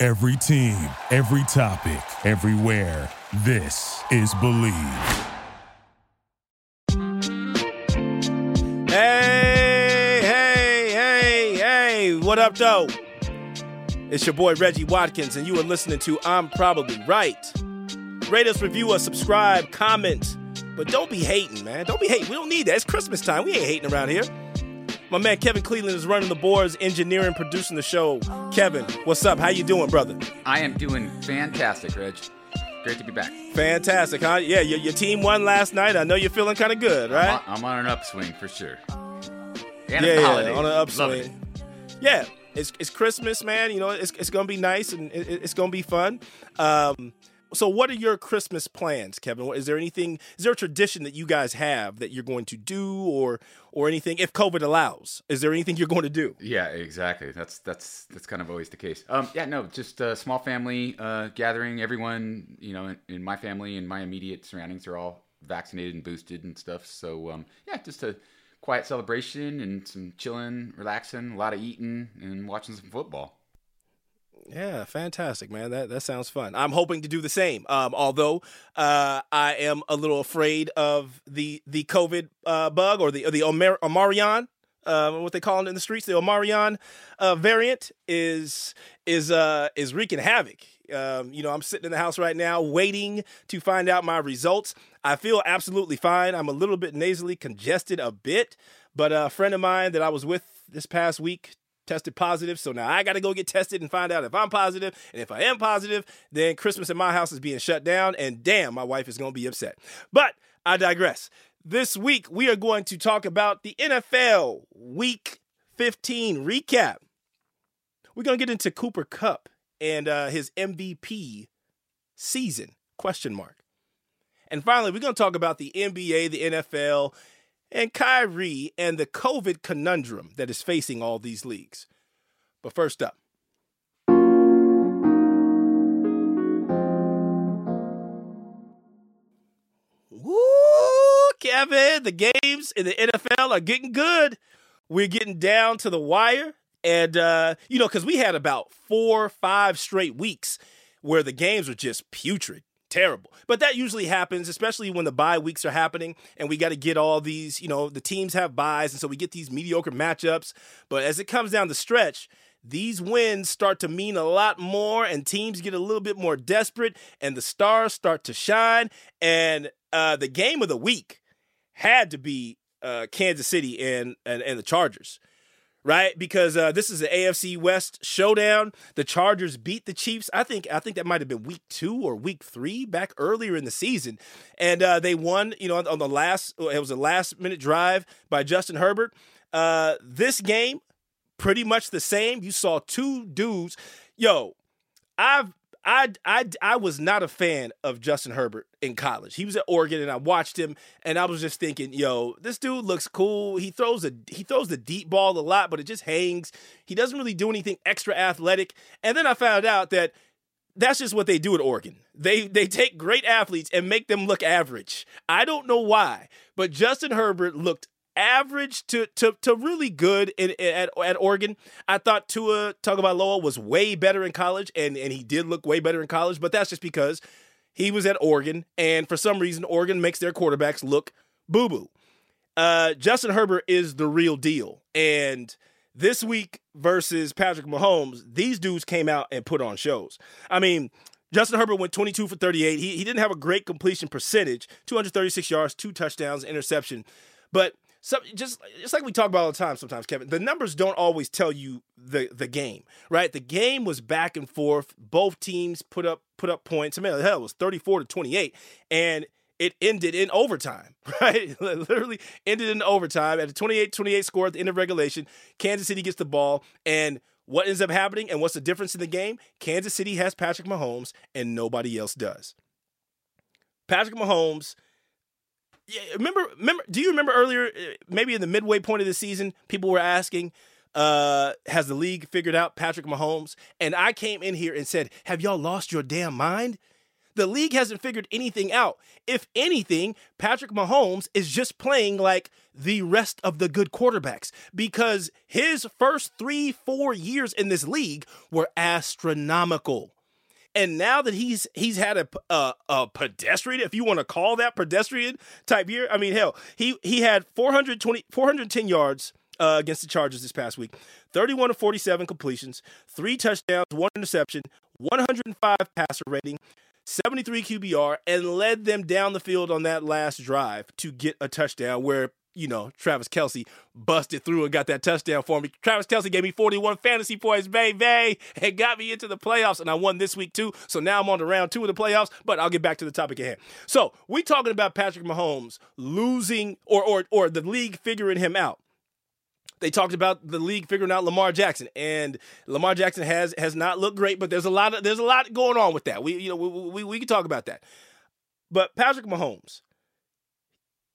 Every team, every topic, everywhere. This is Believe. Hey, hey, hey, hey, what up, though? It's your boy Reggie Watkins, and you are listening to I'm Probably Right. Rate us, review us, subscribe, comment, but don't be hating, man. Don't be hating. We don't need that. It's Christmas time. We ain't hating around here. My man Kevin Cleveland is running the boards, engineering, producing the show. Kevin, what's up? How you doing, brother? I am doing fantastic, Reg. Great to be back. Fantastic, huh? Yeah, your, your team won last night. I know you're feeling kind of good, right? I'm on, I'm on, an upswing for sure. And yeah, yeah on an upswing. Yeah, it's, it's Christmas, man. You know, it's, it's going to be nice and it, it's going to be fun. Um, so, what are your Christmas plans, Kevin? Is there anything? Is there a tradition that you guys have that you're going to do, or or anything if COVID allows? Is there anything you're going to do? Yeah, exactly. That's that's that's kind of always the case. Um, yeah, no, just a small family uh, gathering. Everyone, you know, in, in, my family and my immediate surroundings are all vaccinated and boosted and stuff. So, um, yeah, just a quiet celebration and some chilling, relaxing, a lot of eating, and watching some football. Yeah, fantastic, man. That that sounds fun. I'm hoping to do the same. Um, although uh, I am a little afraid of the the COVID uh, bug or the the Omar- Omarion, uh, what they call it in the streets, the Omarion uh, variant is is uh, is wreaking havoc. Um, you know, I'm sitting in the house right now waiting to find out my results. I feel absolutely fine. I'm a little bit nasally congested a bit, but a friend of mine that I was with this past week tested positive. So now I got to go get tested and find out if I'm positive. And if I am positive, then Christmas in my house is being shut down. And damn, my wife is going to be upset. But I digress. This week, we are going to talk about the NFL Week 15 recap. We're going to get into Cooper Kupp and uh, his MVP season, question mark. And finally, we're going to talk about the NBA, the NFL, and Kyrie and the COVID conundrum that is facing all these leagues. But first up, Woo, Kevin, the games in the NFL are getting good. We're getting down to the wire. And, uh, you know, because we had about four, five straight weeks where the games were just putrid terrible. But that usually happens, especially when the bye weeks are happening and we got to get all these, you know, the teams have byes. And so we get these mediocre matchups. But as it comes down the stretch, these wins start to mean a lot more and teams get a little bit more desperate and the stars start to shine. And uh, the game of the week had to be uh, Kansas City and, and, and the Chargers right? Because uh, this is the AFC West showdown. The Chargers beat the Chiefs. I think I think that might have been week two or week three back earlier in the season, and uh, they won. You know, on the last it was a last minute drive by Justin Herbert. Uh, this game, pretty much the same. You saw two dudes. Yo, I've I, I, I was not a fan of Justin Herbert in college. He was at Oregon, and I watched him, and I was just thinking, yo, this dude looks cool. He throws a he throws the deep ball a lot, but it just hangs. He doesn't really do anything extra athletic. And then I found out that that's just what they do at Oregon. They they take great athletes and make them look average. I don't know why, but Justin Herbert looked average to to to really good in, at at Oregon. I thought Tua Tagovailoa was way better in college, and and he did look way better in college. But that's just because he was at Oregon, and for some reason, Oregon makes their quarterbacks look boo boo. Uh, Justin Herbert is the real deal, and this week versus Patrick Mahomes, these dudes came out and put on shows. I mean. Justin Herbert went 22 for 38. He, he didn't have a great completion percentage 236 yards, two touchdowns, interception. But so just just like we talk about all the time sometimes kevin the numbers don't always tell you the the game right the game was back and forth both teams put up put up points i mean hell it was 34 to 28 and it ended in overtime right literally ended in overtime at a 28-28 score at the end of regulation kansas city gets the ball and what ends up happening and what's the difference in the game? Kansas City has Patrick Mahomes and nobody else does. Patrick Mahomes. Yeah, remember, remember, do you remember earlier, uh, maybe in the midway point of the season, people were asking, uh, has the league figured out Patrick Mahomes? And I came in here and said, Have y'all lost your damn mind? The league hasn't figured anything out. If anything, Patrick Mahomes is just playing like the rest of the good quarterbacks because his first three, four years in this league were astronomical. And now that he's he's had a, a, a pedestrian, if you want to call that pedestrian type year, I mean, hell, he he had 420, 410 yards uh, against the Chargers this past week, 31 to 47 completions, three touchdowns, one interception, 105 passer rating, 73 QBR, and led them down the field on that last drive to get a touchdown where, you know, Travis Kelce busted through and got that touchdown for me. Travis Kelce gave me 41 fantasy points, baby, and got me into the playoffs, and I won this week too. So now I'm on to round two of the playoffs, but I'll get back to the topic at hand. So we talking about Patrick Mahomes losing or or or the league figuring him out they talked about the league figuring out Lamar Jackson, and Lamar Jackson has has not looked great, but there's a lot of there's a lot going on with that. We you know we we, we can talk about that. But Patrick Mahomes,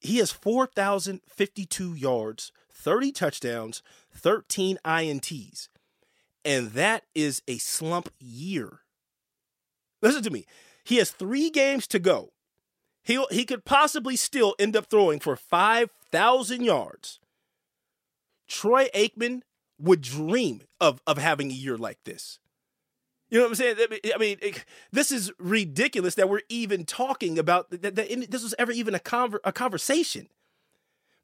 he has four thousand fifty two yards, thirty touchdowns, thirteen ints, and that is a slump year. Listen to me. He has three games to go. He he could possibly still end up throwing for five thousand yards Troy Aikman would dream of of having a year like this. You know what I'm saying? I mean, it, this is ridiculous that we're even talking about that. that this was ever even a, conver- a conversation.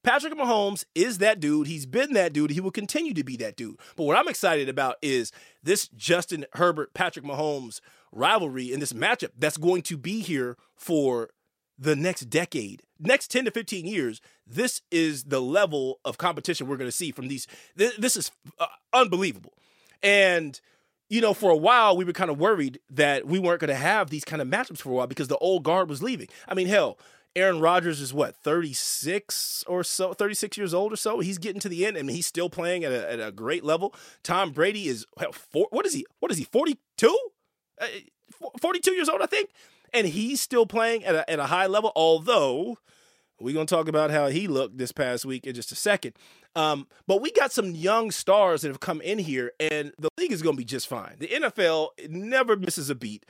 Patrick Mahomes is that dude. He's been that dude. He will continue to be that dude. But what I'm excited about is this Justin Herbert Patrick Mahomes rivalry in this matchup that's going to be here for the next decade, next 10 to 15 years, this is the level of competition we're going to see from these. This, this is uh, unbelievable. And, you know, for a while, we were kind of worried that we weren't going to have these kind of matchups for a while because the old guard was leaving. I mean, hell, Aaron Rodgers is what, 36 or so, 36 years old or so? He's getting to the end and he's still playing at a, at a great level. Tom Brady is, hell, four, what is he? What is he, 42? Uh, 42 years old, I think and he's still playing at a, at a high level. Although we're gonna talk about how he looked this past week in just a second. Um, but we got some young stars that have come in here, and the league is gonna be just fine. The NFL never misses a beat.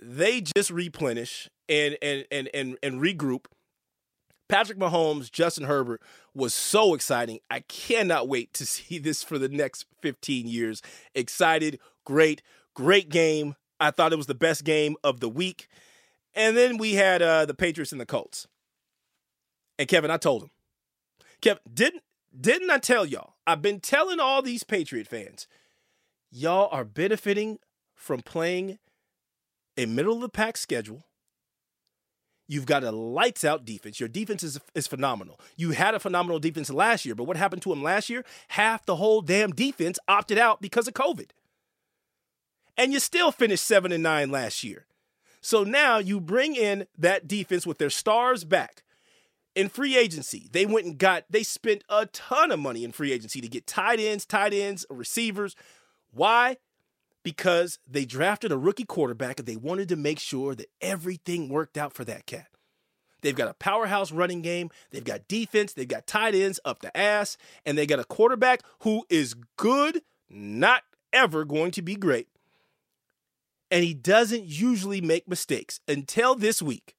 They just replenish and and and and, and regroup. Patrick Mahomes, Justin Herbert was so exciting. I cannot wait to see this for the next 15 years. Excited, great, great game. I thought it was the best game of the week. And then we had uh, the Patriots and the Colts. And Kevin, I told him, Kevin, didn't didn't I tell y'all? I've been telling all these Patriot fans, y'all are benefiting from playing a middle of the pack schedule. You've got a lights out defense. Your defense is, is phenomenal. You had a phenomenal defense last year, but what happened to him last year? Half the whole damn defense opted out because of COVID. And you still finished 7 and 9 last year. So now you bring in that defense with their stars back. In free agency, they went and got, they spent a ton of money in free agency to get tight ends, tight ends, receivers. Why? Because they drafted a rookie quarterback and they wanted to make sure that everything worked out for that cat. They've got a powerhouse running game. They've got defense. They've got tight ends up the ass. And they got a quarterback who is good, not ever going to be great and he doesn't usually make mistakes until this week.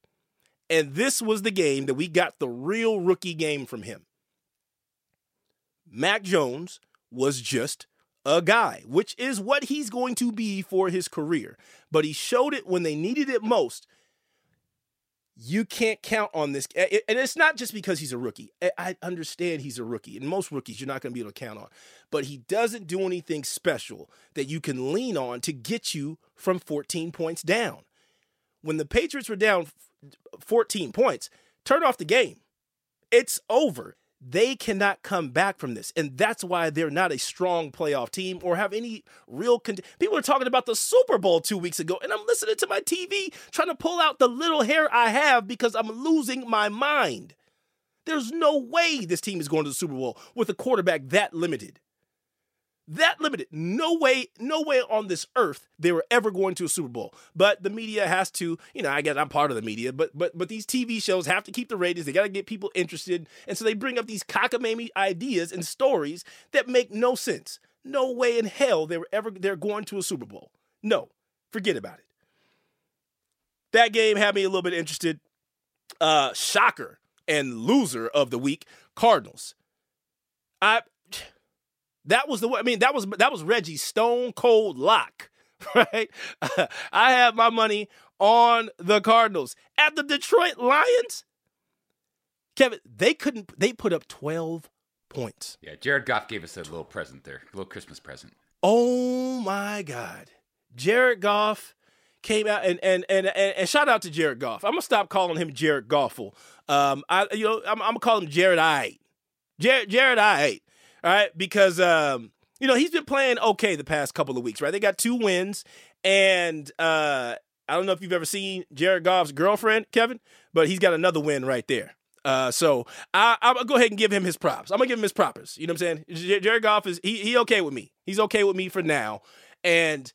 And this was the game that we got the real rookie game from him. Mac Jones was just a guy, which is what he's going to be for his career. But he showed it when they needed it most you can't count on this. And it's not just because he's a rookie. I understand he's a rookie, and most rookies you're not going to be able to count on. But he doesn't do anything special that you can lean on to get you from 14 points down. When the Patriots were down 14 points, turn off the game. It's over they cannot come back from this. And that's why they're not a strong playoff team or have any real. People are talking about the Super Bowl two weeks ago, and I'm listening to my TV trying to pull out the little hair I have because I'm losing my mind. There's no way this team is going to the Super Bowl with a quarterback that limited. That limited. No way, no way on this earth they were ever going to a Super Bowl. But the media has to, you know, I guess I'm part of the media, but but but these TV shows have to keep the ratings. They got to get people interested, and so they bring up these cockamamie ideas and stories that make no sense. No way in hell they were ever they're going to a Super Bowl. No, forget about it. That game had me a little bit interested. Uh, shocker and loser of the week, Cardinals. I that was the I mean that was that was Reggie's stone cold lock, right? I have my money on the Cardinals at the Detroit Lions. Kevin, they couldn't. They put up twelve points. Yeah, Jared Goff gave us a little present there, a little Christmas present. Oh my God, Jared Goff came out and and and and, and shout out to Jared Goff. I'm gonna stop calling him Jared Goffle. Um, I you know I'm, I'm gonna call him Jared I. Jared Jared I. All right, because um, you know he's been playing okay the past couple of weeks. Right, they got two wins, and uh, I don't know if you've ever seen Jared Goff's girlfriend, Kevin, but he's got another win right there. Uh, so I, I'm gonna go ahead and give him his props. I'm gonna give him his props. You know what I'm saying? Jared Goff is he he okay with me. He's okay with me for now, and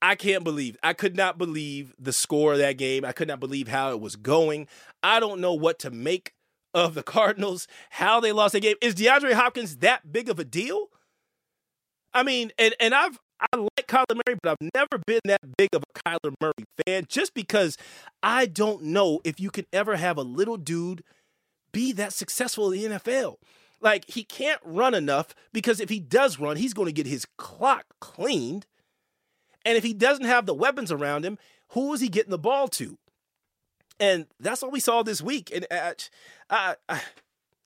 I can't believe I could not believe the score of that game. I could not believe how it was going. I don't know what to make of the Cardinals, how they lost the game. Is DeAndre Hopkins that big of a deal? I mean, and and I've I like Kyler Murray, but I've never been that big of a Kyler Murray fan just because I don't know if you can ever have a little dude be that successful in the NFL. Like he can't run enough because if he does run, he's going to get his clock cleaned. And if he doesn't have the weapons around him, who is he getting the ball to? And that's what we saw this week. And uh, I, I,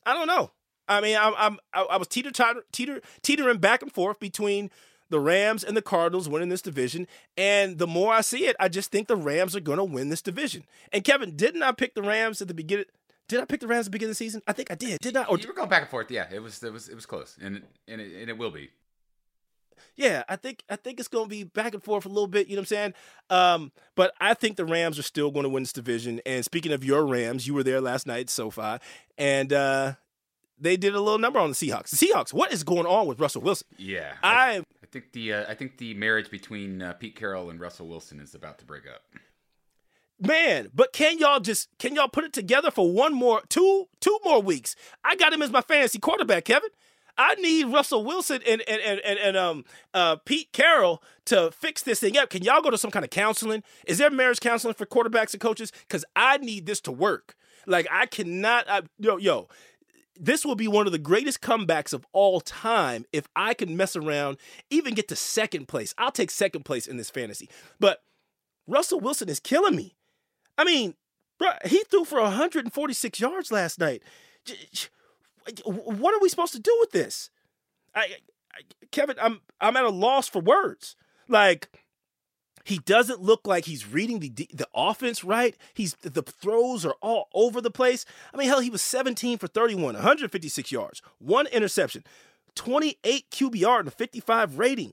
I don't know. I mean, I'm, I'm I was teeter teeter teetering back and forth between the Rams and the Cardinals winning this division. And the more I see it, I just think the Rams are going to win this division. And Kevin, didn't I pick the Rams at the beginning? Did I pick the Rams at the beginning of the season? I think I did. Did I? Or you were going back and forth. Yeah, it was it was it was close, and and it, and it will be yeah, I think I think it's going to be back and forth a little bit. You know what I'm saying? Um, but I think the Rams are still going to win this division. And speaking of your Rams, you were there last night, SoFi, and uh, they did a little number on the Seahawks. The Seahawks, what is going on with Russell Wilson? Yeah, I I think the uh, I think the marriage between uh, Pete Carroll and Russell Wilson is about to break up. Man, but can y'all just can y'all put it together for one more two two more weeks? I got him as my fantasy quarterback, Kevin. I need Russell Wilson and and and, and, and um uh, Pete Carroll to fix this thing up. Can y'all go to some kind of counseling? Is there marriage counseling for quarterbacks and coaches? Because I need this to work. Like I cannot. I, yo yo. This will be one of the greatest comebacks of all time if I can mess around, even get to second place. I'll take second place in this fantasy. But Russell Wilson is killing me. I mean, bro, he threw for 146 yards last night what are we supposed to do with this? I, I, Kevin, I'm I'm at a loss for words. Like he doesn't look like he's reading the the offense right. He's the throws are all over the place. I mean, hell, he was 17 for 31, 156 yards, one interception, 28 QBR and a 55 rating.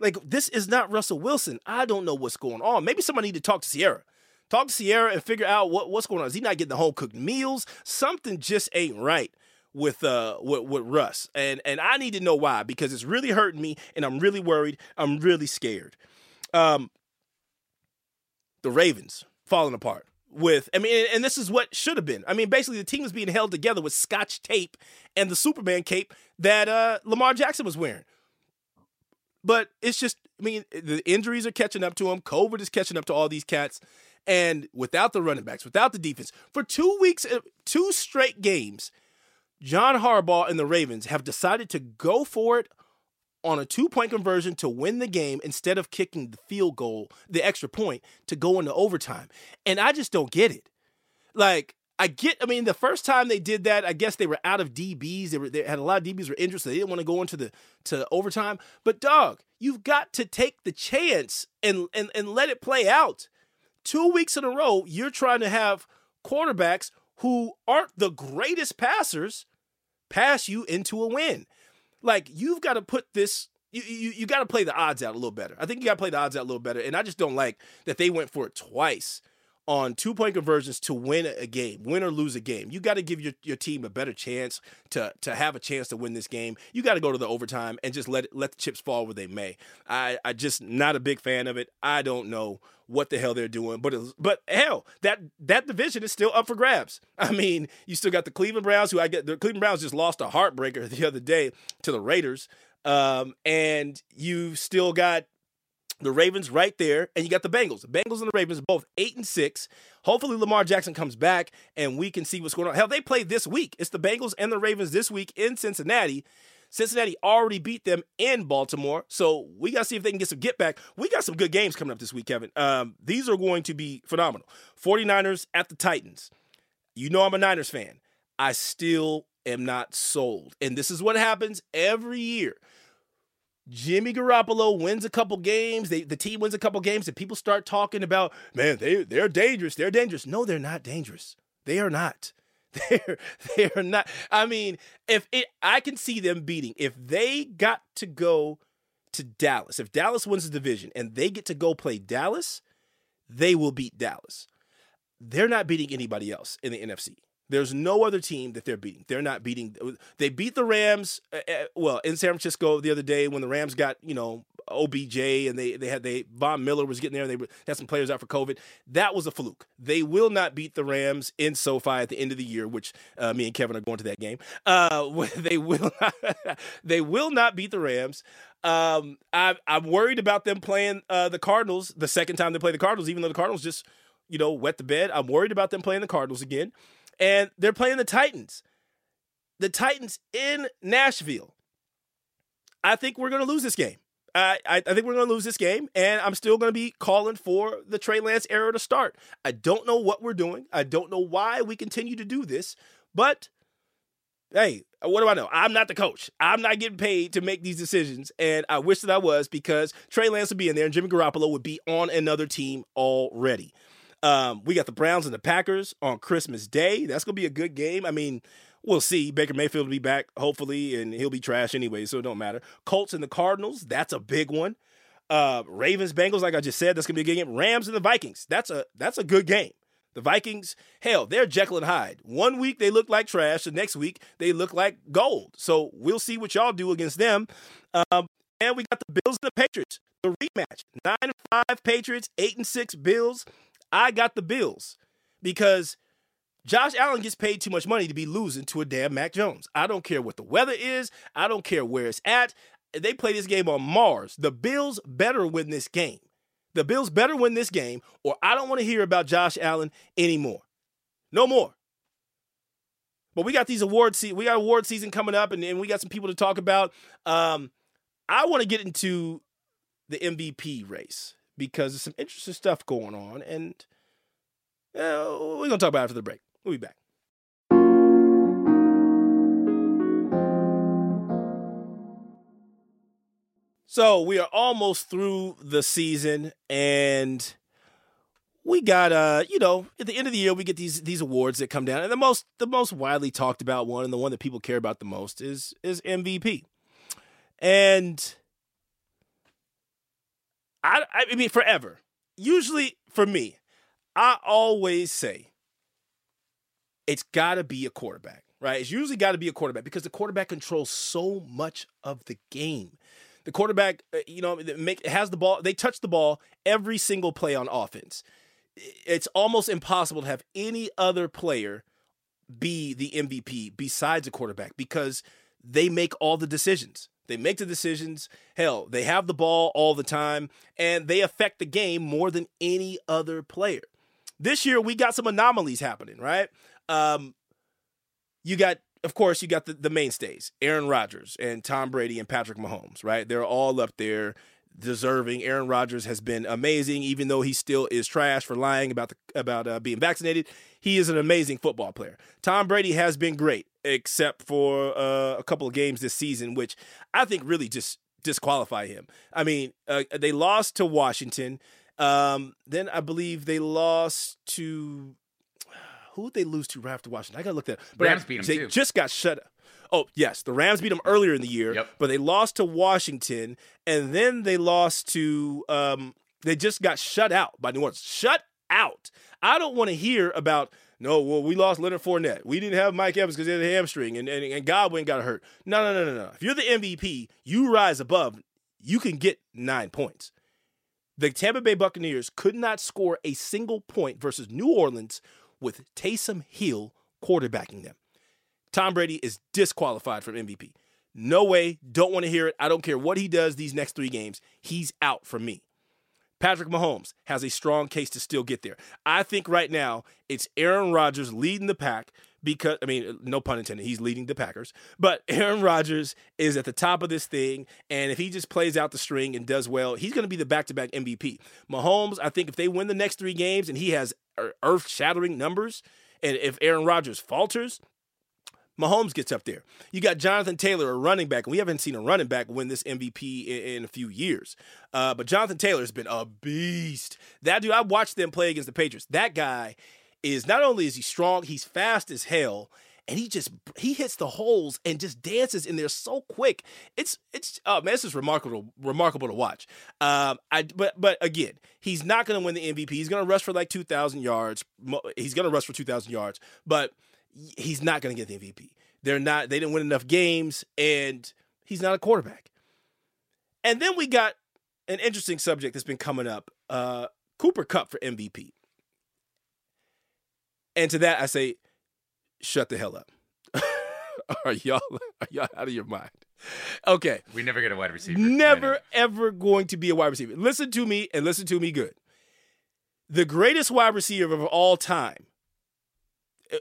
Like this is not Russell Wilson. I don't know what's going on. Maybe somebody need to talk to Ciara. Talk to Ciara and figure out what, what's going on. Is he not getting the home cooked meals? Something just ain't right with uh with, with Russ. And and I need to know why because it's really hurting me and I'm really worried. I'm really scared. Um the Ravens falling apart with I mean and this is what should have been. I mean basically the team was being held together with scotch tape and the Superman cape that uh Lamar Jackson was wearing. But it's just I mean the injuries are catching up to him. COVID is catching up to all these cats. And without the running backs, without the defense, for two weeks, uh, two straight games, John Harbaugh and the Ravens have decided to go for it on a two point conversion to win the game instead of kicking the field goal, the extra point, to go into overtime. And I just don't get it. Like, I get, I mean, the first time they did that, I guess they were out of DBs. They were they had a lot of DBs were injured, so they didn't want to go into the to overtime. But dog, you've got to take the chance and and and let it play out. Two weeks in a row, you're trying to have quarterbacks who aren't the greatest passers pass you into a win. Like you've got to put this you, you, you got to play the odds out a little better. I think you got to play the odds out a little better. And I just don't like that they went for it twice on two point conversions to win a game, win or lose a game. You got to give your, your team a better chance to to have a chance to win this game. You got to go to the overtime and just let let the chips fall where they may. I I just not a big fan of it. I don't know what the hell they're doing, but but hell, that that division is still up for grabs. I mean, you still got the Cleveland Browns, who I get the Cleveland Browns just lost a heartbreaker the other day to the Raiders, um, and you've still got the Ravens right there, and you got the Bengals. The Bengals and the Ravens both eight and six. Hopefully, Lamar Jackson comes back and we can see what's going on. Hell, they play this week. It's the Bengals and the Ravens this week in Cincinnati. Cincinnati already beat them in Baltimore, so we got to see if they can get some get back. We got some good games coming up this week, Kevin. Um, these are going to be phenomenal. 49ers at the Titans. You know I'm a Niners fan. I still am not sold. And this is what happens every year. Jimmy Garoppolo wins a couple games. They, the team wins a couple games, and people start talking about, man, they they're dangerous. They're dangerous. No, they're not dangerous. They are not. They're they are not. I mean, if it, I can see them beating. If they got to go to Dallas, if Dallas wins the division and they get to go play Dallas, they will beat Dallas. They're not beating anybody else in the NFC. There's no other team that they're beating. They're not beating. They beat the Rams. Uh, well, in San Francisco the other day when the Rams got you know OBJ and they they had they Von Miller was getting there. and They had some players out for COVID. That was a fluke. They will not beat the Rams in SoFi at the end of the year, which uh, me and Kevin are going to that game. Uh, they will not, they will not beat the Rams. Um, I, I'm worried about them playing uh, the Cardinals the second time they play the Cardinals, even though the Cardinals just you know wet the bed. I'm worried about them playing the Cardinals again and they're playing the Titans. The Titans in Nashville. I think we're going to lose this game. I, I, think we're going to lose this game, and I'm still going to be calling for the Trey Lance era to start. I don't know what we're doing. I don't know why we continue to do this, but hey, what do I know? I'm not the coach. I'm not getting paid to make these decisions, and I wish that I was because Trey Lance would be in there and Jimmy Garoppolo would be on another team already. Um, we got the Browns and the Packers on Christmas Day. That's gonna be a good game. I mean, we'll see. Baker Mayfield will be back, hopefully, and he'll be trash anyway, so it don't matter. Colts and the Cardinals, that's a big one. Uh, Ravens, Bengals, like I just said, that's gonna be a good game. Rams and the Vikings, that's a that's a good game. The Vikings, hell, they're Jekyll and Hyde. One week they look like trash, the next week they look like gold. So we'll see what y'all do against them. Um, and we got the Bills and the Patriots, the rematch. Nine and five Patriots, eight and six Bills. I got the Bills because Josh Allen gets paid too much money to be losing to a damn Mac Jones. I don't care what the weather is. I don't care where it's at. They play this game on Mars. The Bills better win this game. The Bills better win this game, or I don't want to hear about Josh Allen anymore. No more. But we got these award se- we got award season coming up, and, and we got some people to talk about. Um, I want to get into the MVP race because there's some interesting stuff going on, and uh, we're gonna talk about after the break. We'll be back. So we are almost through the season, and we got uh, you know, at the end of the year we get these these awards that come down, and the most the most widely talked about one, and the one that people care about the most is is MVP, and I, I mean, forever. Usually for me, I always say it's got to be a quarterback, right? It's usually got to be a quarterback because the quarterback controls so much of the game. The quarterback, uh, you know, make, has the ball, they touch the ball every single play on offense. It's almost impossible to have any other player be the MVP besides a quarterback because they make all the decisions. They make the decisions. Hell, they have the ball all the time, and they affect the game more than any other player. This year, we got some anomalies happening, right? Um, you got, of course, you got the, the mainstays, Aaron Rodgers and Tom Brady and Patrick Mahomes, right? They're all up there deserving. Aaron Rodgers has been amazing, even though he still is trash for lying about the, about uh, being vaccinated. He is an amazing football player. Tom Brady has been great, except for uh, a couple of games this season, which I think really just disqualify him. I mean, uh, they lost to Washington. Um, then I believe they lost to who did they lose to right after Washington? I gotta look that. But Rams beat them they too. just got shut. up. Oh yes, the Rams beat them earlier in the year, Yep. but they lost to Washington, and then they lost to. Um, they just got shut out by New Orleans. Shut out. I don't want to hear about no, well, we lost Leonard Fournette. We didn't have Mike Evans because he had a hamstring, and, and, and Godwin got hurt. No, no, no, no, no. If you're the MVP, you rise above. You can get nine points. The Tampa Bay Buccaneers could not score a single point versus New Orleans with Taysom Hill quarterbacking them. Tom Brady is disqualified from MVP. No way. Don't want to hear it. I don't care what he does these next three games. He's out for me. Patrick Mahomes has a strong case to still get there. I think right now it's Aaron Rodgers leading the pack because I mean, no pun intended, he's leading the Packers. But Aaron Rodgers is at the top of this thing, and if he just plays out the string and does well, he's going to be the back-to-back MVP. Mahomes, I think if they win the next three games and he has earth-shattering numbers, and if Aaron Rodgers falters, Mahomes gets up there. You got Jonathan Taylor, a running back, and we haven't seen a running back win this MVP in, in a few years. Uh, but Jonathan Taylor has been a beast. That dude, I watched them play against the Patriots. That guy is not only is he strong, he's fast as hell, and he just he hits the holes and just dances in there so quick. It's it's oh man, this is remarkable remarkable to watch. Um, I but but again, he's not going to win the MVP. He's going to rush for like two thousand yards. He's going to rush for two thousand yards, but he's not going to get the MVP. They're not. They didn't win enough games, and he's not a quarterback. And then we got an interesting subject that's been coming up: uh, Cooper Kupp for MVP. And to that, I say, shut the hell up. are y'all are y'all out of your mind? Okay. We never get a wide receiver. Never ever going to be a wide receiver. Listen to me and listen to me good. The greatest wide receiver of all time,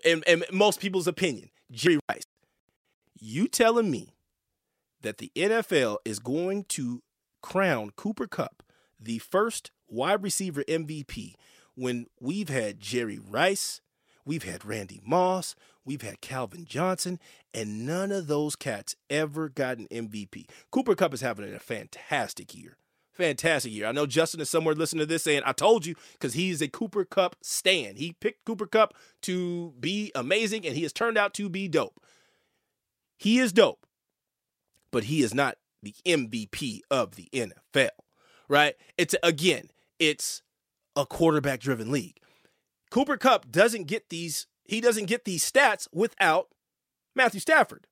in, in most people's opinion, Jerry Rice. You telling me that the NFL is going to crown Cooper Kupp the first wide receiver MVP when we've had Jerry Rice, We've had Randy Moss, we've had Calvin Johnson, and none of those cats ever got an MVP. Cooper Kupp is having a fantastic year. Fantastic year. I know Justin is somewhere listening to this saying, I told you, because he's a Cooper Kupp stan. He picked Cooper Kupp to be amazing, and he has turned out to be dope. He is dope, but he is not the MVP of the NFL, right? It's again, it's a quarterback driven league. Cooper Kupp doesn't get these he doesn't get these stats without Matthew Stafford.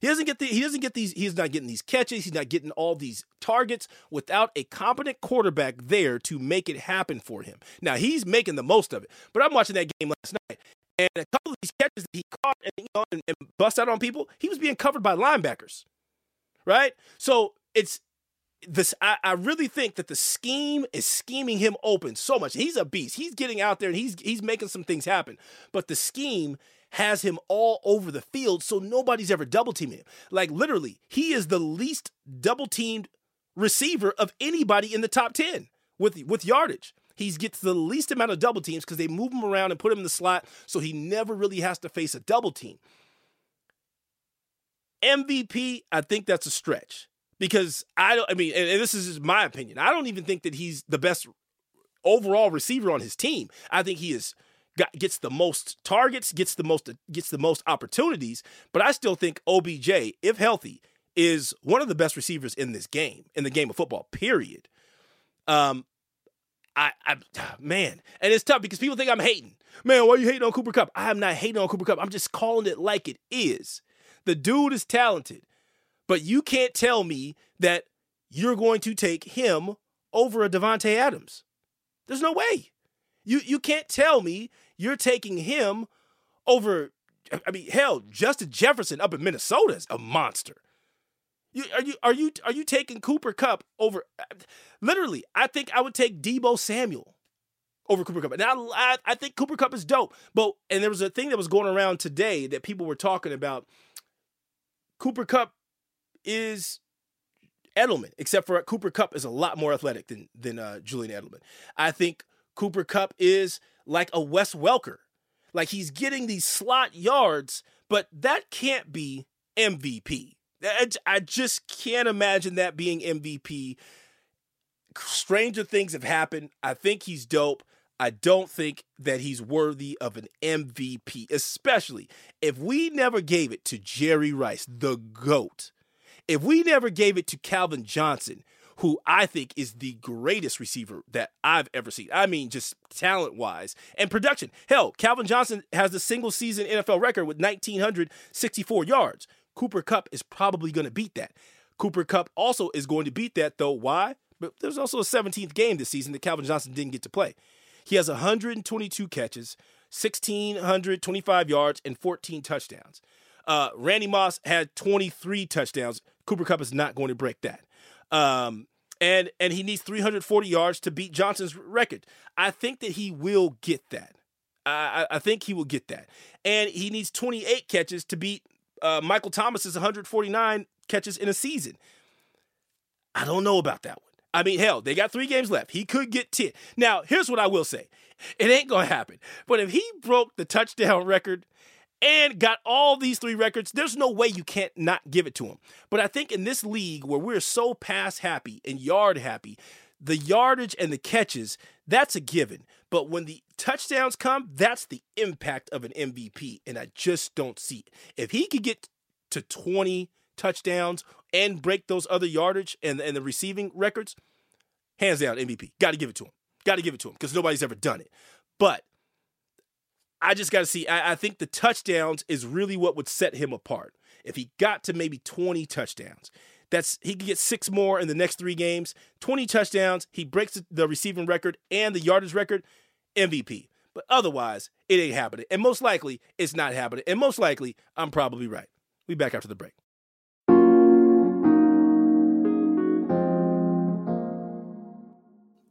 He doesn't get the he doesn't get these he's not getting these catches, he's not getting all these targets without a competent quarterback there to make it happen for him. Now he's making the most of it. But I'm watching that game last night and a couple of these catches that he caught and, you know, and, and bust out on people, he was being covered by linebackers. Right? So it's this I, I, really think that the scheme is scheming him open so much. He's a beast. He's getting out there and he's he's making some things happen. But the scheme has him all over the field, so nobody's ever double teaming him. Like literally, he is the least double teamed receiver of anybody in the top 10 with with yardage. He gets the least amount of double teams because they move him around and put him in the slot, so he never really has to face a double team. MVP, I think that's a stretch because I don't. I mean, and, this is just my opinion. I don't even think that he's the best overall receiver on his team. I think he is got, gets the most targets, gets the most gets the most opportunities. But I still think OBJ, if healthy, is one of the best receivers in this game, in the game of football. Period. Um, I, I, man, and it's tough because people think I'm hating. Man, why are you hating on Cooper Kupp? I'm not hating on Cooper Kupp. I'm just calling it like it is. The dude is talented. But you can't tell me that you're going to take him over a Davante Adams. There's no way. You you can't tell me you're taking him over. I mean, hell, Justin Jefferson up in Minnesota is a monster. You, are you are you are you taking Cooper Kupp over? Literally, I think I would take Deebo Samuel over Cooper Kupp. Now I, I think Cooper Kupp is dope, but and there was a thing that was going around today that people were talking about. Cooper Kupp is Edelman, except for Cooper Kupp is a lot more athletic than than uh, Julian Edelman. I think Cooper Kupp is like a Wes Welker, like he's getting these slot yards, but that can't be MVP. I just can't imagine that being MVP. Stranger things have happened. I think he's dope. I don't think that he's worthy of an MVP, especially if we never gave it to Jerry Rice, the GOAT if we never gave it to Calvin Johnson, who I think is the greatest receiver that I've ever seen. I mean, just talent wise and production. Hell, Calvin Johnson has the single season NFL record with 1,964 yards. Cooper Kupp is probably going to beat that. Cooper Kupp also is going to beat that, though. Why? But there's also a 17th game this season that Calvin Johnson didn't get to play. He has 122 catches, 1,625 yards, and 14 touchdowns. Uh, Randy Moss had 23 touchdowns. Cooper Kupp is not going to break that. Um, and and he needs 340 yards to beat Johnson's record. I think that he will get that. I, I think he will get that. And he needs 28 catches to beat uh, Michael Thomas's 149 catches in a season. I don't know about that one. I mean, hell, they got three games left. He could get 10. Now, here's what I will say it ain't going to happen. But if he broke the touchdown record and got all these three records, there's no way you can't not give it to him. But I think in this league where we're so pass happy and yard happy, the yardage and the catches, that's a given. But when the touchdowns come, that's the impact of an MVP. And I just don't see it. If he could get to 20 touchdowns and break those other yardage and, and the receiving records, hands down MVP. Got to give it to him. Got to give it to him because nobody's ever done it. But I just got to see. I, I, think the touchdowns is really what would set him apart. If he got to maybe 20 touchdowns, that's he could get six more in the next three games. 20 touchdowns, he breaks the receiving record and the yardage record, MVP. But otherwise, it ain't happening. And most likely, it's not happening. And most likely, I'm probably right. We back after the break.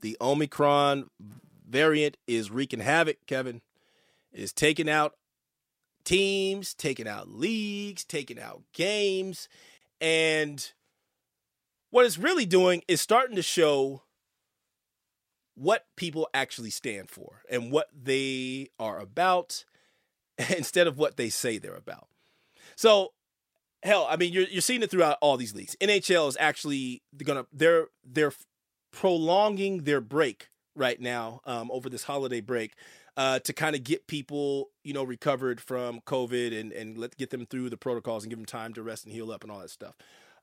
The Omicron variant is wreaking havoc, Kevin is taking out teams, taking out leagues, taking out games. And what it's really doing is starting to show what people actually stand for and what they are about instead of what they say they're about. So, hell, I mean, you're you're seeing it throughout all these leagues. NHL is actually gonna they're they're prolonging their break right now um, over this holiday break uh, to kind of get people, you know, recovered from COVID and and let get them through the protocols and give them time to rest and heal up and all that stuff.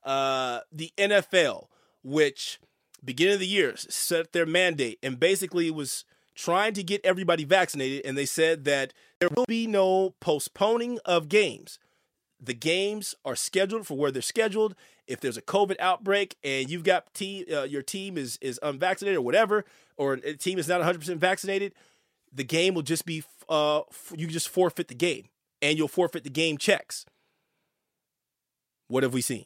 Uh, the NFL, which beginning of the year set their mandate and basically was trying to get everybody vaccinated, and they said that there will be no postponing of games. The games are scheduled for where they're scheduled. If there's a COVID outbreak and you've got team, uh, your team is is unvaccinated or whatever, or a team is not 100% vaccinated, the game will just be uh you just forfeit the game and you'll forfeit the game checks. What have we seen?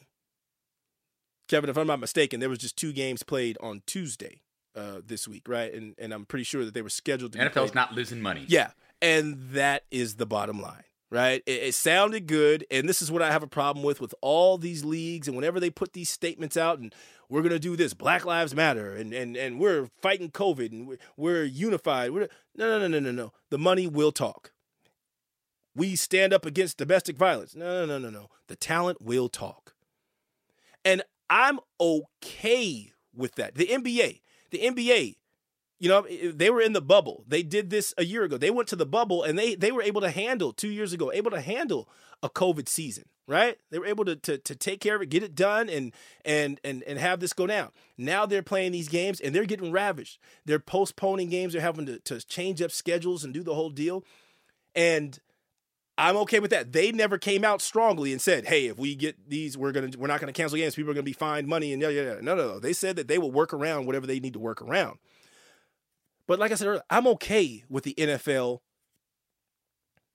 Kevin, if I'm not mistaken, there was just two games played on Tuesday uh, this week, right? And and I'm pretty sure that they were scheduled to. NFL's not losing money. Yeah, and that is the bottom line, right? It, it, sounded good, and this is what I have a problem with with all these leagues, and whenever they put these statements out, and we're gonna do this. Black Lives Matter, and and and we're fighting COVID, and we're, we're unified. We're, no, no, no, no, no, no. The money will talk. We stand up against domestic violence. No, no, no, no, no. The talent will talk, and I'm okay with that. The NBA, the NBA, you know, they were in the bubble. They did this a year ago. They went to the bubble, and they they were able to handle two years ago, able to handle a COVID season right? They were able to, to to take care of it, get it done, and and and and have this go down. Now they're playing these games and they're getting ravaged. They're postponing games. They're having to, to change up schedules and do the whole deal. And I'm okay with that. They never came out strongly and said, "Hey, if we get these, we're gonna we're not gonna cancel games. People are gonna be fined money." And yeah, yeah, yeah. No, no, no. They said that they will work around whatever they need to work around. But like I said earlier, I'm okay with the NFL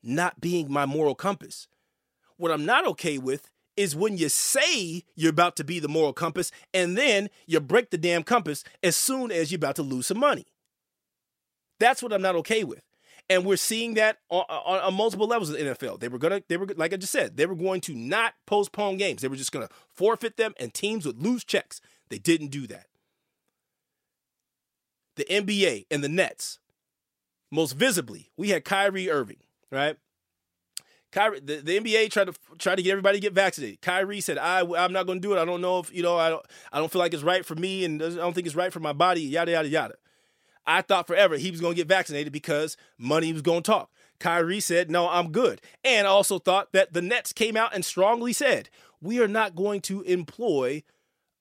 not being my moral compass. What I'm not okay with is when you say you're about to be the moral compass and then you break the damn compass as soon as you're about to lose some money. That's what I'm not okay with. And we're seeing that on, on, on, multiple levels of the NFL. They were gonna, they were like I just said, they were going to not postpone games. They were just gonna forfeit them, and teams would lose checks. They didn't do that. The NBA and the Nets, most visibly, we had Kyrie Irving, right? Kyrie, the, the NBA tried to try to get everybody to get vaccinated. Kyrie said, "I I'm not going to do it. I don't know if you know. I don't I don't feel like it's right for me, and I don't think it's right for my body. Yada yada yada." I thought forever he was going to get vaccinated because money was going to talk. Kyrie said, "No, I'm good," and also thought that the Nets came out and strongly said, "We are not going to employ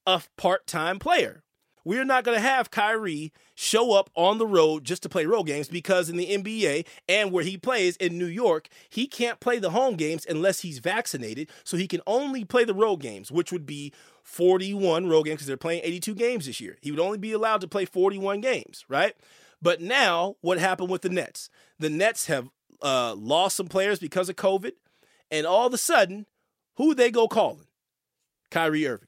a part-time player." We're not going to have Kyrie show up on the road just to play road games because in the NBA and where he plays in New York, he can't play the home games unless he's vaccinated. So he can only play the road games, which would be 41 road games because they're playing 82 games this year. He would only be allowed to play 41 games, right? But now, what happened with the Nets? The Nets have uh, lost some players because of COVID, and all of a sudden, who they go calling? Kyrie Irving.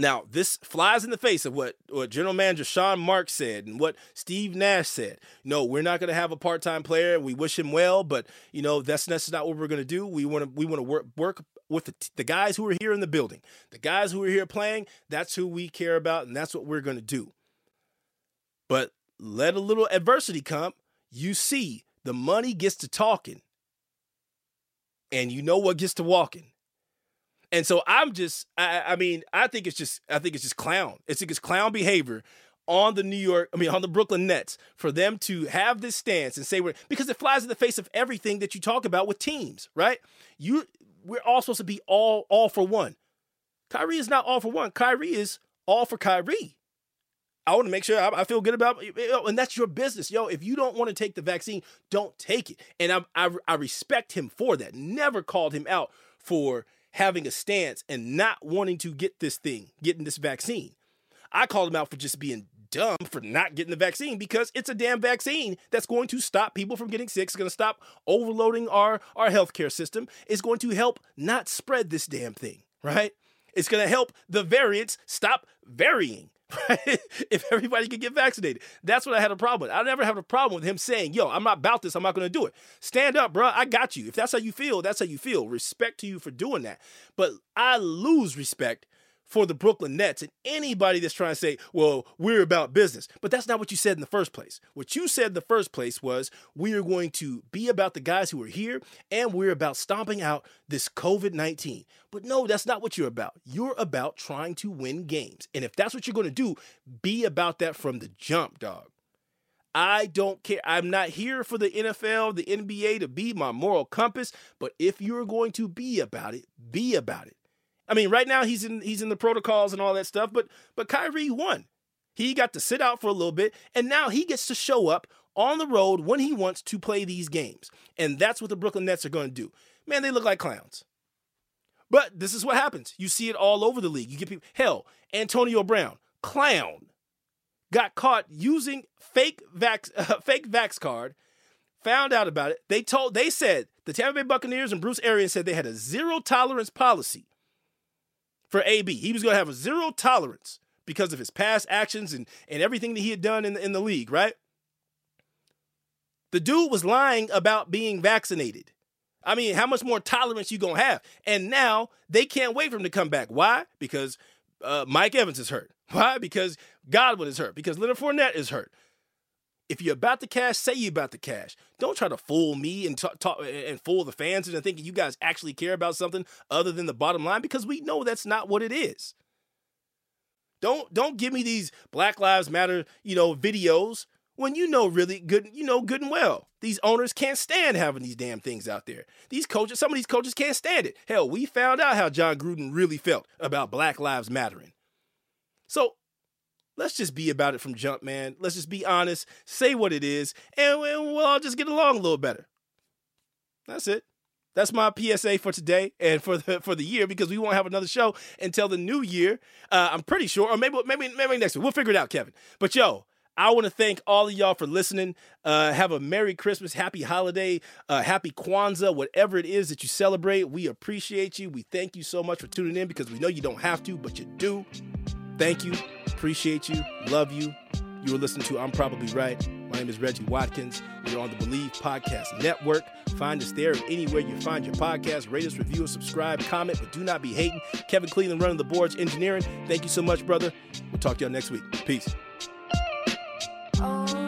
Now, this flies in the face of what, what General Manager Sean Marks said and what Steve Nash said. No, we're not going to have a part-time player. We wish him well, but you know that's that's not what we're going to do. We want to we want to work work with the, the guys who are here in the building, the guys who are here playing. That's who we care about, and that's what we're going to do. But let a little adversity come. You see, the money gets to talking, and you know what gets to walking. And so I'm just, I, I mean, I think it's just, I think it's just clown. It's it's clown behavior on the New York, I mean, on the Brooklyn Nets for them to have this stance and say we're because it flies in the face of everything that you talk about with teams, right? You, we're all supposed to be all all for one. Kyrie is not all for one. Kyrie is all for Kyrie. I want to make sure I, I feel good about, and that's your business, yo. If you don't want to take the vaccine, don't take it. And I, I, I respect him for that. Never called him out for having a stance and not wanting to get this thing, getting this vaccine. I called him out for just being dumb for not getting the vaccine because it's a damn vaccine that's going to stop people from getting sick. It's going to stop overloading our, our healthcare system. It's going to help not spread this damn thing, right? It's going to help the variants stop varying. Right? if everybody could get vaccinated. That's what I had a problem with. I never have a problem with him saying, yo, I'm not about this. I'm not going to do it. Stand up, bro. I got you. If that's how you feel, that's how you feel. Respect to you for doing that. But I lose respect for the Brooklyn Nets and anybody that's trying to say, well, we're about business. But that's not what you said in the first place. What you said in the first place was, we are going to be about the guys who are here and we're about stomping out this COVID 19. But no, that's not what you're about. You're about trying to win games. And if that's what you're going to do, be about that from the jump, dog. I don't care. I'm not here for the NFL, the NBA to be my moral compass. But if you're going to be about it, be about it. I mean, right now he's in he's in the protocols and all that stuff, but but Kyrie won. He got to sit out for a little bit, and now he gets to show up on the road when he wants to play these games. And that's what the Brooklyn Nets are going to do. Man, they look like clowns. But this is what happens. You see it all over the league. You get people, hell, Antonio Brown, clown, got caught using fake vax, uh, fake vax card, found out about it. They told, they said, the Tampa Bay Buccaneers and Bruce Arians said they had a zero tolerance policy for AB. He was going to have a zero tolerance because of his past actions and, and everything that he had done in the, in the league, right? The dude was lying about being vaccinated. I mean, how much more tolerance you gonna have? And now they can't wait for him to come back. Why? Because uh, Mike Evans is hurt. Why? Because Godwin is hurt. Because Leonard Fournette is hurt. If you're about the cash, say you're about the cash. Don't try to fool me and talk, talk and fool the fans into thinking you guys actually care about something other than the bottom line because we know that's not what it is. Don't don't give me these Black Lives Matter, you know, videos when you know really good, you know good and well. These owners can't stand having these damn things out there. These coaches, some of these coaches can't stand it. Hell, we found out how Jon Gruden really felt about Black Lives Mattering. So Let's just be about it from jump, man. Let's just be honest, say what it is, and we'll all just get along a little better. That's it. That's my PSA for today and for the for the year because we won't have another show until the new year. Uh, I'm pretty sure, or maybe maybe maybe next week. We'll figure it out, Kevin. But yo, I want to thank all of y'all for listening. Uh, have a Merry Christmas, Happy Holiday, uh, Happy Kwanzaa, whatever it is that you celebrate. We appreciate you. We thank you so much for tuning in because we know you don't have to, but you do. Thank you. Appreciate you. Love you. You were listening to I'm Probably Right. My name is Reggie Watkins. We're on the Believe Podcast Network. Find us there anywhere you find your podcast. Rate us, review us, subscribe, comment, but do not be hating. Kevin Cleveland running the boards, engineering. Thank you so much, brother. We'll talk to y'all next week. Peace. Oh.